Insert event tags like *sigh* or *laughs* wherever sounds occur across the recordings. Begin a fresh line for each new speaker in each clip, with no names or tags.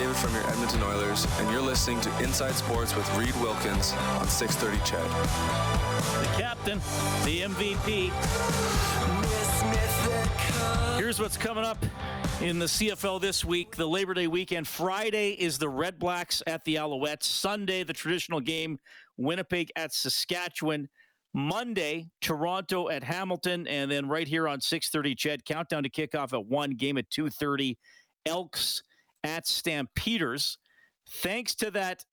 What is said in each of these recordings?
McDavid from your Edmonton Oilers, and you're listening to Inside Sports with Reed Wilkins on 630 Ched.
The captain, the MVP. Here's what's coming up in the CFL this week, the Labor Day weekend. Friday is the Red Blacks at the Alouettes. Sunday, the traditional game, Winnipeg at Saskatchewan. Monday, Toronto at Hamilton, and then right here on 6:30, Ched countdown to kickoff at one game at 2:30. Elks at Stampeders. Thanks to that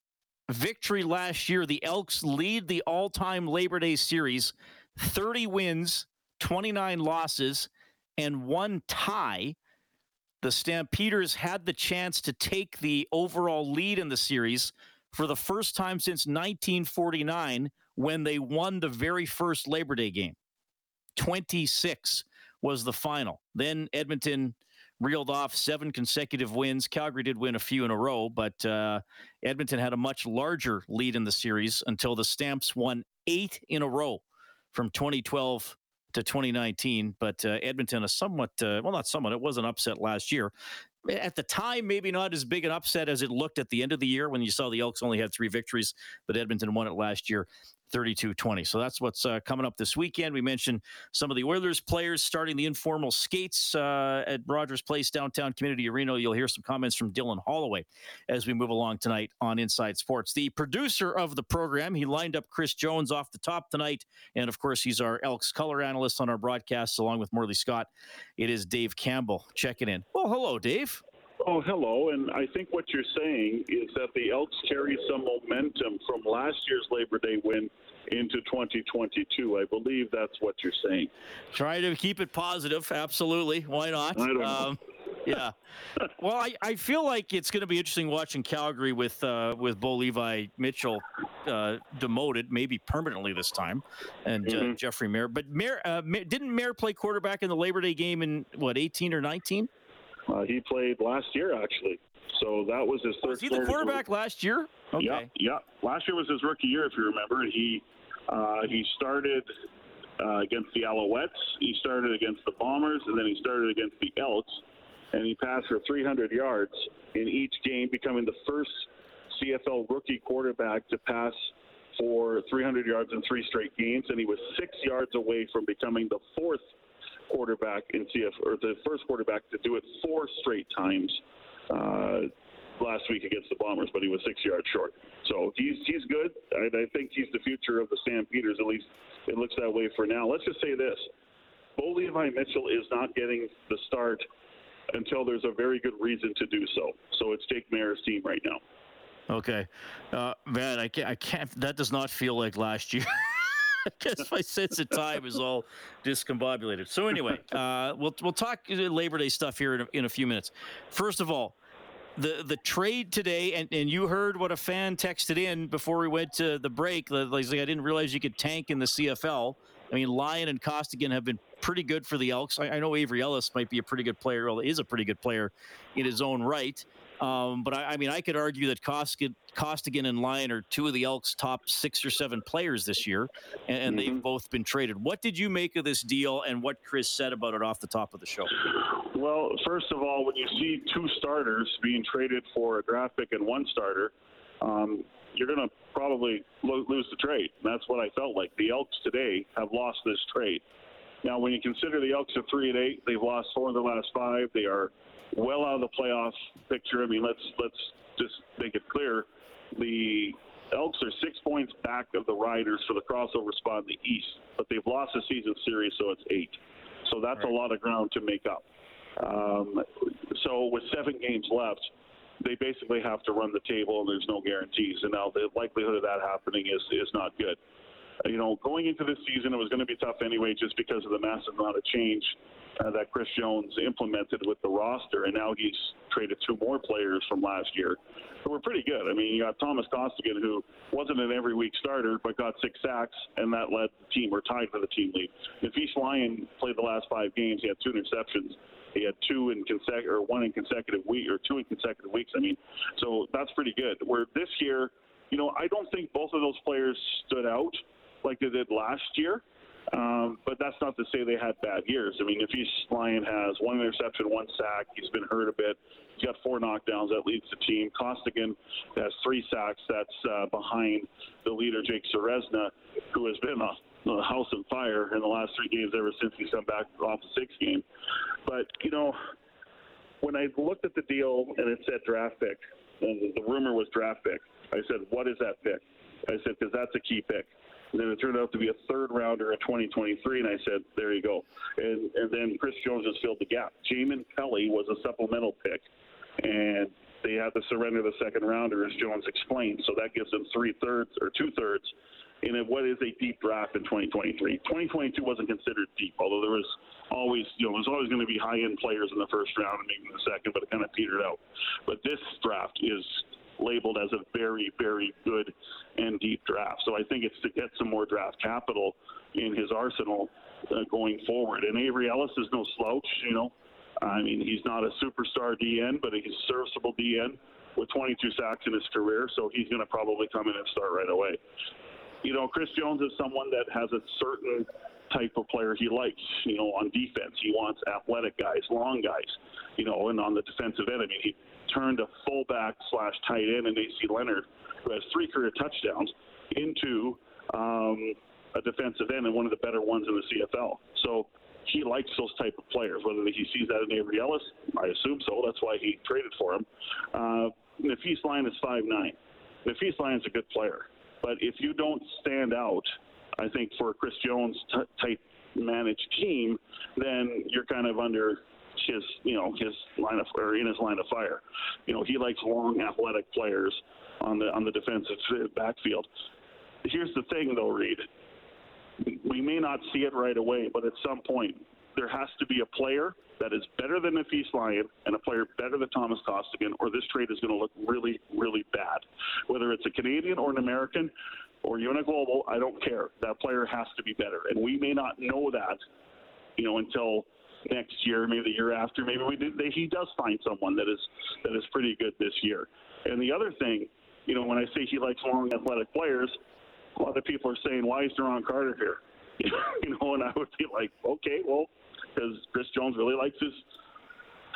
victory last year, the Elks lead the all-time Labor Day series, 30 wins, 29 losses, and one tie. The Stampeders had the chance to take the overall lead in the series for the first time since 1949 when they won the very first Labor Day game. 26 was the final. Then Edmonton reeled off seven consecutive wins. Calgary did win a few in a row, but uh, Edmonton had a much larger lead in the series until the Stamps won eight in a row from 2012 to 2019. But uh, Edmonton, a somewhat, uh, well, not somewhat, it was an upset last year. At the time, maybe not as big an upset as it looked at the end of the year when you saw the Elks only had three victories, but Edmonton won it last year. 32 20. So that's what's uh, coming up this weekend. We mentioned some of the Oilers players starting the informal skates uh, at Rogers Place, downtown community arena. You'll hear some comments from Dylan Holloway as we move along tonight on Inside Sports. The producer of the program, he lined up Chris Jones off the top tonight. And of course, he's our Elks color analyst on our broadcasts, along with Morley Scott. It is Dave Campbell checking in. Well, hello, Dave.
Oh, hello. And I think what you're saying is that the Elks carry some momentum from last year's Labor Day win into 2022. I believe that's what you're saying.
Try to keep it positive. Absolutely. Why not?
I don't know. Um,
yeah. *laughs* well, I, I feel like it's going to be interesting watching Calgary with uh, with Bo Levi Mitchell uh, demoted, maybe permanently this time, and uh, mm-hmm. Jeffrey Maier. But Maier, uh, didn't Maier play quarterback in the Labor Day game in what 18 or 19?
Uh, he played last year, actually. So that was his third.
Was he the quarterback last year?
Okay. Yeah, yeah. Last year was his rookie year, if you remember. He uh, he started uh, against the Alouettes. He started against the Bombers, and then he started against the Elks. And he passed for 300 yards in each game, becoming the first CFL rookie quarterback to pass for 300 yards in three straight games. And he was six yards away from becoming the fourth quarterback in CF or the first quarterback to do it four straight times uh, last week against the Bombers, but he was six yards short. So he's he's good. I, I think he's the future of the Stampeders. At least it looks that way for now. Let's just say this: Bo Levi Mitchell is not getting the start until there's a very good reason to do so. So it's Jake Maier's team right now.
Okay, uh, man, I can't, I can't. That does not feel like last year. *laughs* *laughs* I guess my sense of time is all discombobulated. So anyway, uh, we'll we'll talk Labor Day stuff here in a, in a few minutes. First of all, the the trade today, and, and you heard what a fan texted in before we went to the break. Like, I didn't realize you could tank in the CFL. I mean, Lyon and Costigan have been pretty good for the Elks. I, I know Avery Ellis might be a pretty good player, well, is a pretty good player in his own right. Um, but I, I, mean, I could argue that Costigan, Costigan and Lyon are two of the Elks' top six or seven players this year, and, and mm-hmm. they've both been traded. What did you make of this deal, and what Chris said about it off the top of the show?
Well, first of all, when you see two starters being traded for a draft pick and one starter, um, you're going to probably lo- lose the trade. That's what I felt like. The Elks today have lost this trade. Now, when you consider the Elks are three and eight, they've lost four of the last five. They are well out of the playoff picture. I mean, let's let's just make it clear: the Elks are six points back of the Riders for the crossover spot in the East, but they've lost the season series, so it's eight. So that's right. a lot of ground to make up. Um, so with seven games left, they basically have to run the table, and there's no guarantees. And now the likelihood of that happening is is not good. You know, going into this season, it was going to be tough anyway, just because of the massive amount of change uh, that Chris Jones implemented with the roster, and now he's traded two more players from last year who were pretty good. I mean, you got Thomas Costigan, who wasn't an every week starter, but got six sacks, and that led the team or tied for the team lead. Nafees Lyon played the last five games. He had two interceptions. He had two in consecutive, or one in consecutive week, or two in consecutive weeks. I mean, so that's pretty good. Where this year, you know, I don't think both of those players stood out like they did last year. Um, but that's not to say they had bad years. I mean, Nafees Lyon has one interception, one sack, he's been hurt a bit. He's got four knockdowns. That leads the team. Costigan has three sacks. That's uh, behind the leader, Jake Ceresna, who has been a, a house of fire in the last three games ever since he's come back off the sixth game. But, you know, when I looked at the deal and it said draft pick, and the rumor was draft pick, I said, what is that pick? I said, because that's a key pick. And then it turned out to be a third rounder in 2023, and I said, there you go. And, and then Chris Jones has filled the gap. Jamin Pelly was a supplemental pick, and they had to surrender the second rounder, as Jones explained. So that gives them three thirds or two thirds in what is a deep draft in 2023. 2022 wasn't considered deep, although there was always, you know, there's always going to be high end players in the first round and maybe in the second, but it kind of petered out. But this draft is labeled as a very, very good and deep draft. So I think it's to get some more draft capital in his arsenal uh, going forward. And Avery Ellis is no slouch, you know. I mean, he's not a superstar DN, but he's a serviceable DN with 22 sacks in his career, so he's going to probably come in and start right away. You know, Chris Jones is someone that has a certain type of player he likes. You know, on defense, he wants athletic guys, long guys. You know, and on the defensive end, I mean, he turned a fullback slash tight end in AC Leonard, who has three career touchdowns, into um, a defensive end and one of the better ones in the CFL. So he likes those type of players. Whether he sees that in Avery Ellis, I assume so. That's why he traded for him. Uh, Nafees Lyon is five nine. Nafees Lyon's a good player, but if you don't stand out, I think for a Chris Jones t- type managed team, then you're kind of under his you know his line of or in his line of fire. You know he likes long athletic players on the on the defensive backfield. Here's the thing though, Reed. We may not see it right away, but at some point there has to be a player that is better than Nafees Lyon and a player better than Thomas Costigan, or this trade is going to look really, really bad. Whether it's a Canadian or an American or even a global, I don't care. That player has to be better, and we may not know that, you know, until next year, maybe the year after. Maybe we did, they, he does find someone that is that is pretty good this year. And the other thing, you know, when I say he likes long athletic players, a lot of people are saying, why is Duron Carter here? *laughs* you know, and I would be like, okay, well, because Chris Jones really likes his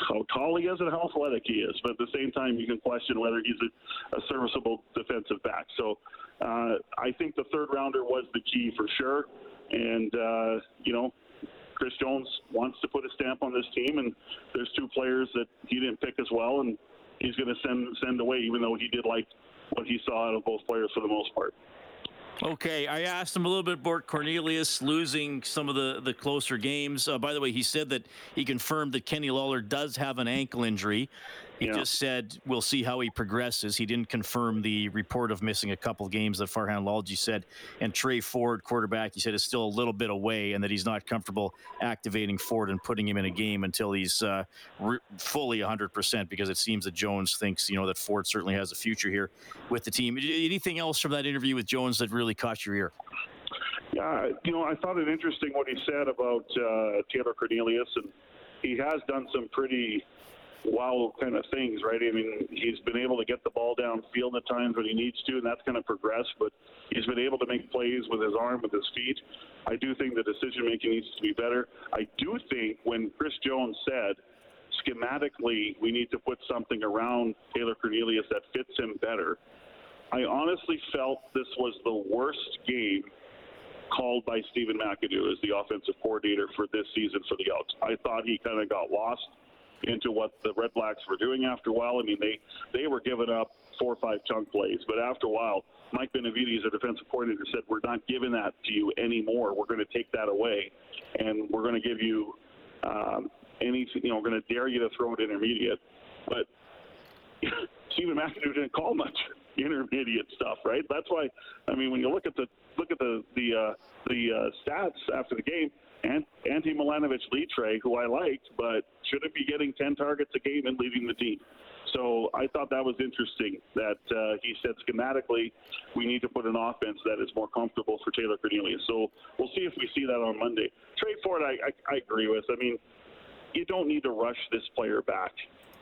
how tall he is and how athletic he is. But at the same time, you can question whether he's a, a serviceable defensive back. So uh, I think the third rounder was the key for sure. And, uh, you know, Chris Jones wants to put a stamp on this team, and there's two players that he didn't pick as well, and he's going to send send away, even though he did like what he saw out of both players for the most part.
Okay, I asked him a little bit about Cornelius losing some of the, the closer games. Uh, by the way, he said that he confirmed that Kenny Lawler does have an ankle injury. He yeah. just said we'll see how he progresses. He didn't confirm the report of missing a couple games that Farhan Lalji said. And Tre Ford, quarterback, he said is still a little bit away and that he's not comfortable activating Ford and putting him in a game until he's uh, re- fully 100% because it seems that Jones thinks, you know, that Ford certainly has a future here with the team. Anything else from that interview with Jones that really caught your ear?
Yeah, you know, I thought it interesting what he said about uh, Taylor Cornelius, and he has done some pretty wow kind of things, right? I mean, he's been able to get the ball downfield at times when he needs to, and that's kind of progressed. But he's been able to make plays with his arm, with his feet. I do think the decision making needs to be better. I do think when Chris Jones said schematically we need to put something around Taylor Cornelius that fits him better. I honestly felt this was the worst game called by Stephen McAdoo as the offensive coordinator for this season for the Elks. I thought he kind of got lost into what the Red Blacks were doing after a while. I mean, they they were giving up four or five chunk plays, but after a while, Mike Benevides, a defensive coordinator, said, "We're not giving that to you anymore. We're going to take that away, and we're going to give you um, any. You know, we're going to dare you to throw it intermediate." But *laughs* Stephen McAdoo didn't call much *laughs* intermediate stuff, right? That's why. I mean, when you look at the look at the the uh, the uh, stats after the game, and Ante Milanovic Litre, who I liked, but shouldn't be getting 10 targets a game and leading the team. So I thought that was interesting that uh, he said schematically we need to put an offense that is more comfortable for Taylor Cornelius. So we'll see if we see that on Monday. Tre Ford, I, I, I agree with. I mean, you don't need to rush this player back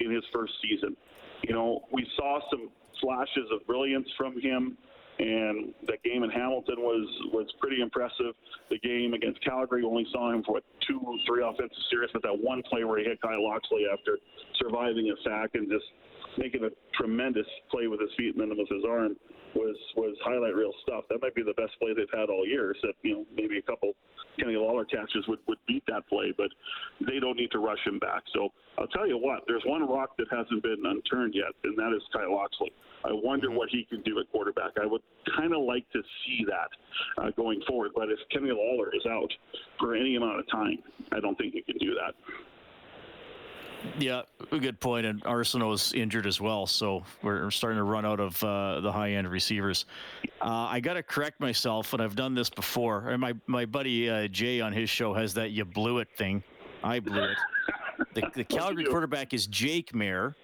in his first season. You know, we saw some flashes of brilliance from him and that game in Hamilton was was pretty impressive. The game against Calgary only saw him for what, two, three offensive series, but that one play where he hit Kai Locksley after surviving a sack and just making a tremendous play with his feet and then with his arm was was highlight reel stuff. That might be the best play they've had all year. Except you know maybe a couple Kenny Lawler catches would would beat that play, but they don't need to rush him back. So I'll tell you what, there's one rock that hasn't been unturned yet, and that is Kai Locksley. I wonder mm-hmm. what he can do at quarterback. I would kind of like to see that uh, going forward. But if Kenny Lawler is out for any amount of time, I don't think he can do that.
Yeah, a good point. And Arsenault is injured as well, so we're starting to run out of uh, the high end receivers. Uh, I got to correct myself, and I've done this before. And my my buddy uh, Jay on his show has that "you blew it" thing. I blew it. the, the Calgary quarterback is Jake Maier.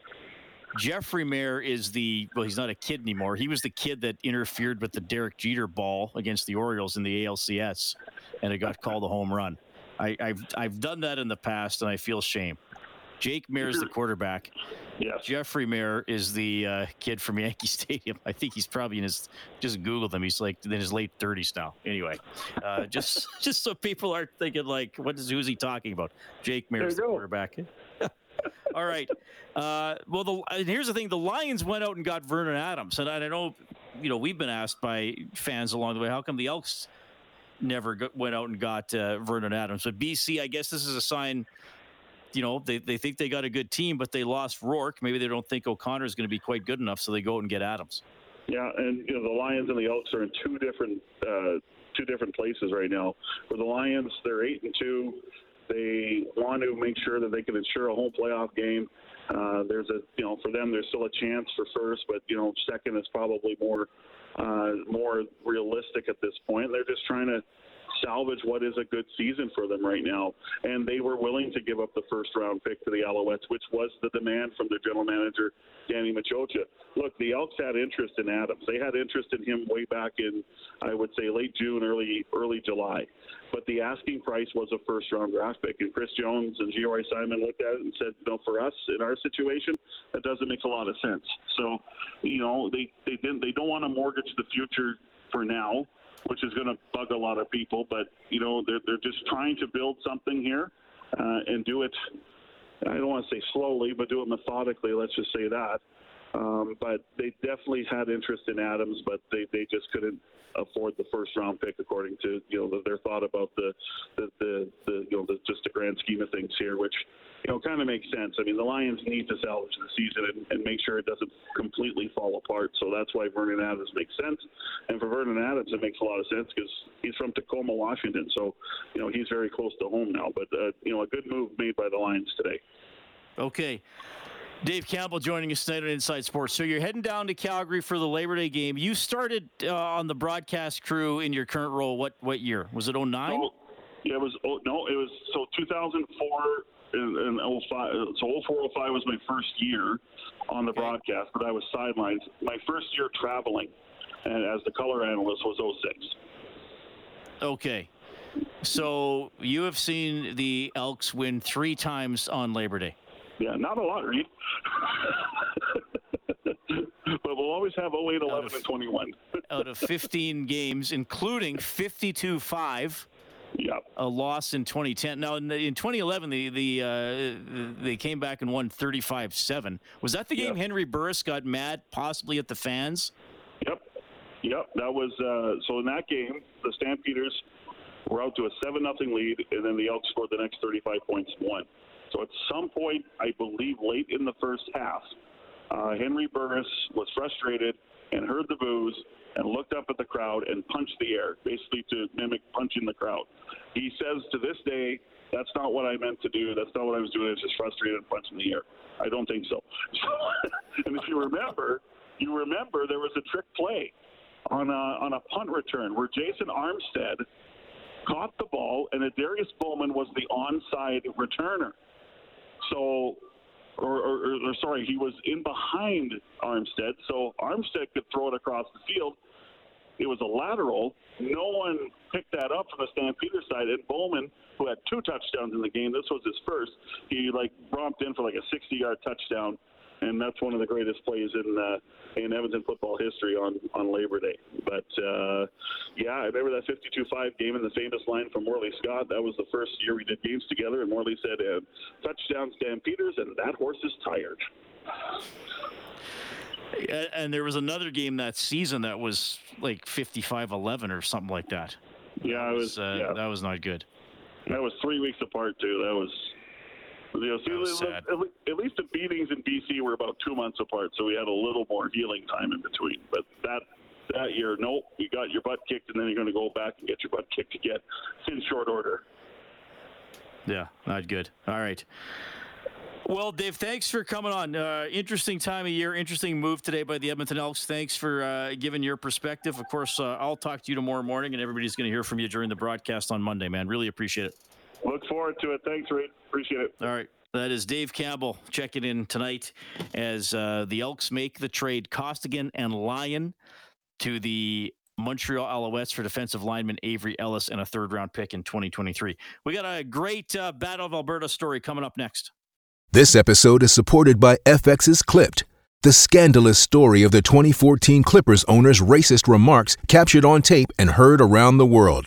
Jeffrey Maier is the well, he's not a kid anymore. He was the kid that interfered with the Derek Jeter ball against the Orioles in the ALCS, and it got called a home run. I, have I've done that in the past, and I feel shame. Jake Maier is the quarterback.
Yes.
Jeffrey Maier is the uh, kid from *laughs* Yankee Stadium. I think he's probably in his just Google them. He's like in his late thirties now. Anyway, uh, *laughs* just just so people aren't thinking like, what is who's he talking about? Jake Maier is the quarterback. *laughs* All right. Uh, well, the, here's the thing: the Lions went out and got Vernon Adams, and I don't know. You know, we've been asked by fans along the way, how come the Elks never got, went out and got uh, Vernon Adams? But BC, I guess this is a sign. You know, they, they think they got a good team, but they lost Rourke. Maybe they don't think O'Connor is going to be quite good enough, so they go out and get Adams.
Yeah, and you know the Lions and the Elks are in two different uh, two different places right now. For the Lions, they're eight and two. They want to make sure that they can ensure a home playoff game. Uh, there's a, you know, for them, there's still a chance for first, but you know, second is probably more, uh, more realistic at this point. They're just trying to salvage what is a good season for them right now. And they were willing to give up the first round pick to the Alouettes, which was the demand from their general manager, Danny Maciocia. Look, the Elks had interest in Adams. They had interest in him way back in, I would say, late June, early early July. But the asking price was a first round draft pick. And Chris Jones and Geroy Simon looked at it and said, no, for us in our situation, that doesn't make a lot of sense. So, you know, they, they didn't they don't want to mortgage the future for now which is going to bug a lot of people. But you know, they're they're just trying to build something here uh, and do it. I don't want to say slowly, but do it methodically. Let's just say that. Um, but they definitely had interest in Adams, but they, they just couldn't afford the first round pick according to you know their thought about the the, the, the you know the, just the grand scheme of things here, which you know, kind of makes sense. I mean, the Lions need to salvage the season and, and, make sure it doesn't completely fall apart. So that's why Vernon Adams makes sense. And for Vernon Adams, it makes a lot of sense because he's from Tacoma, Washington. So, you know, he's very close to home now. But, uh, you know, a good move made by the Lions today.
Okay. Dave Campbell joining us tonight on Inside Sports. So you're heading down to Calgary for the Labor Day game. You started uh, on the broadcast crew in your current role. What what year was it? 09?
No, yeah, it was. Oh, no, it was so 2004 in, in 05. So 04, 05 was my first year on the broadcast, but I was sidelined. My first year traveling and as the color analyst was 06.
Okay. So you have seen the Elks win three times on Labor Day.
Yeah, not a lot, Reed. *laughs* but we'll always have 08, 11, of, and 21. *laughs*
out of 15 games, including 52 5
Yep.
A loss in 2010. Now in, the, in 2011, the the uh, they came back and won 35-7. Was that the game yep. Henry Burris got mad possibly at the fans?
Yep. Yep. That was uh, so. In that game, the Stampeders were out to a seven nothing lead, and then the Elks scored the next 35 points, won. So at some point, I believe late in the first half, uh, Henry Burris was frustrated and heard the boos and looked up at the crowd and punched the air, basically to mimic punching the crowd. He says to this day, that's not what I meant to do. That's not what I was doing. I was just frustrated and punching the air. I don't think so. *laughs* and if you remember, you remember there was a trick play on a, on a punt return where Jason Armstead caught the ball and Darius Bowman was the onside returner. So or, or, or, sorry, he was in behind Armstead, so Armstead could throw it across the field. It was a lateral. No one picked that up from the Stampeder side, and Bowman, who had two touchdowns in the game, this was his first. He like romped in for like a 60-yard touchdown and that's one of the greatest plays in uh, in Edmonton football history on on Labor Day. But uh, yeah, I remember that 52-5 game and the famous line from Morley Scott. That was the first year we did games together, and Morley said, uh, "Touchdown Stampeders," and that horse is tired.
And there was another game that season that was like 55-11 or something like that.
Yeah, it was.
Uh,
yeah.
That was not good.
That was three weeks apart too. That was you know, see, at, at least the beatings in BC were about two months apart, so we had a little more healing time in between. But that that year, nope, you got your butt kicked, and then you're going to go back and get your butt kicked again It's in short order.
Yeah, not good. All right. Well, Dave, thanks for coming on. Uh, interesting time of year, interesting move today by the Edmonton Elks. Thanks for uh, giving your perspective. Of course, uh, I'll talk to you tomorrow morning, and everybody's going to hear from you during the broadcast on Monday, man. Really appreciate it.
Look forward to it. Thanks, Reed. Appreciate it.
All right. That is Dave Campbell checking in tonight as uh, the Elks make the trade Costigan and Lyon to the Montreal Alouettes for defensive lineman Avery Ellis and a third round pick in 2023. We got a great uh, Battle of Alberta story coming up next.
This episode is supported by FX's Clipped, the scandalous story of the 2014 Clippers owner's racist remarks captured on tape and heard around the world.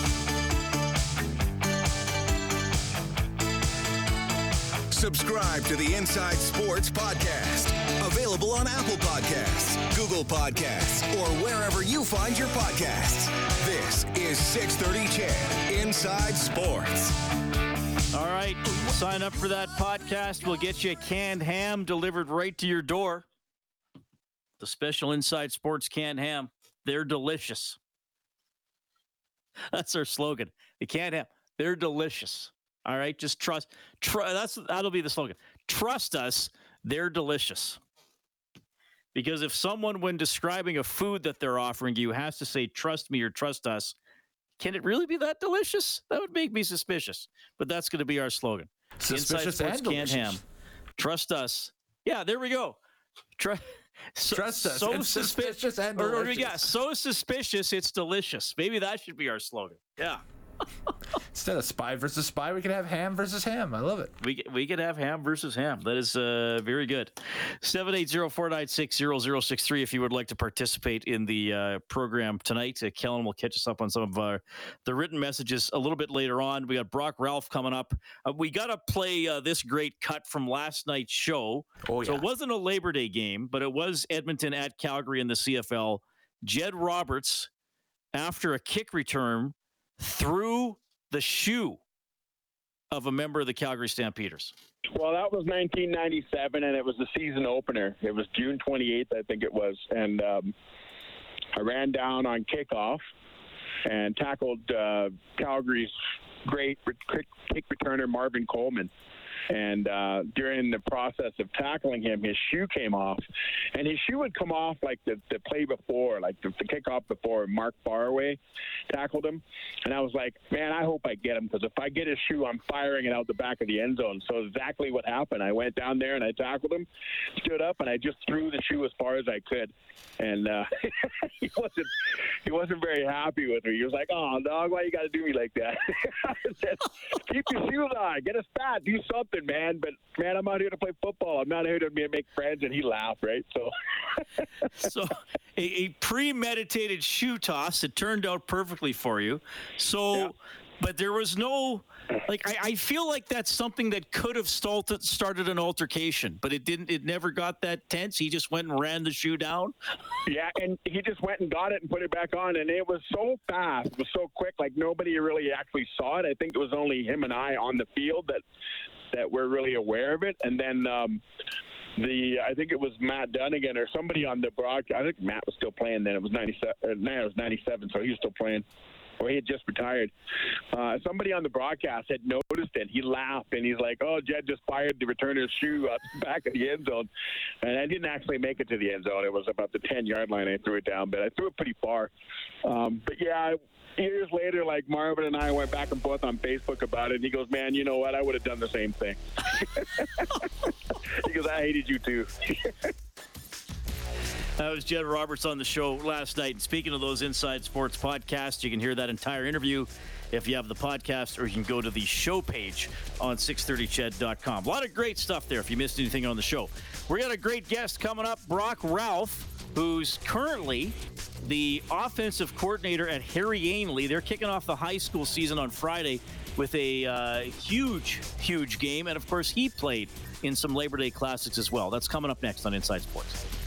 Subscribe to the Inside Sports Podcast Available on Apple Podcasts, Google Podcasts, or wherever you find your podcasts. This is 630 CHED Inside Sports.
All right, sign up for that podcast. We'll get you a canned ham delivered right to your door. The special Inside Sports canned ham. They're delicious. *laughs* That's our slogan. The canned ham. They're delicious. All right, just trust. Tr- that's that'll be the slogan. Trust us. They're delicious. Because if someone, when describing a food that they're offering you, has to say, trust me or trust us, can it really be that delicious? That would make me suspicious. But that's going to be our slogan.
Suspicious Inside Sports and Canned Ham.
Trust us. Yeah, there we go.
Trust. So, Trust us. So suspicious and delicious. Or, or,
yeah, so suspicious it's delicious. Maybe that should be our slogan. Yeah. *laughs*
Instead of spy versus spy, we could have ham versus ham. I love it.
We we could have ham versus ham. That is uh, very good. 780-496-0063 if you would like to participate in the uh, program tonight. Uh, Kellen will catch us up on some of our, the written messages a little bit later on. We got Brock Ralph coming up. Uh, we got to play uh, this great cut from last night's show. Oh, yeah. So it wasn't a Labor Day game, but it was Edmonton at Calgary in the CFL. Jed Roberts, after a kick return, through the shoe of a member of the Calgary Stampeders?
Well, that was 1997, and it was the season opener. It was June 28th, I think it was, and um, I ran down on kickoff and tackled uh, Calgary's great kick returner Marvin Coleman and uh, during the process of tackling him, his shoe came off, and his shoe would come off like the, the play before, like the, the kickoff before. Mark Faraway tackled him, and I was like, man, I hope I get him because if I get his shoe, I'm firing it out the back of the end zone. So exactly what happened. I went down there and I tackled him, stood up, and I just threw the shoe as far as I could, and uh, *laughs* he wasn't he wasn't very happy with me. He was like, "Oh, dog, why you got to do me like that?" *laughs* "Keep your shoes on, get a stat, do something." Man. But man, I'm out here to play football. I'm not here to make friends. And he laughed, right? So, *laughs*
so a, a, premeditated shoe toss. It turned out perfectly for you. So, yeah. but there was no like I, I, feel like that's something that could have started started an altercation, but it didn't. It never got that tense. He just went and ran the shoe down.
Yeah, and he just went and got it and put it back on, and it was so fast, it was so quick. Like nobody really actually saw it. I think it was only him and I on the field that that were really aware of it, and then. Um, the I think it was Matt Dunnigan or somebody on the broadcast. I think Matt was still playing then. It was ninety seven. Uh, it was ninety seven, so he was still playing or he had just retired. Uh, somebody on the broadcast had noticed it. He laughed and he's like, "Oh, Jed just fired the returner's shoe uh, *laughs* back of the end zone," and I didn't actually make it to the end zone. It was about the ten yard line. I threw it down, but I threw it pretty far. Um, but yeah. Years later, like Marvin and I went back and forth on Facebook about it, and he goes, "Man, you know what? I would have done the same thing." *laughs* because "I hated you too." *laughs*
That was Jed Roberts on the show last night. And speaking of those Inside Sports podcasts, you can hear that entire interview if you have the podcast, or you can go to the show page on 630ched.com. A lot of great stuff there if you missed anything on the show. We got a great guest coming up, Brock Ralph, who's currently the offensive coordinator at Harry Ainlay. They're kicking off the high school season on Friday with a uh, huge, huge game. And of course, he played in some Labor Day classics as well. That's coming up next on Inside Sports.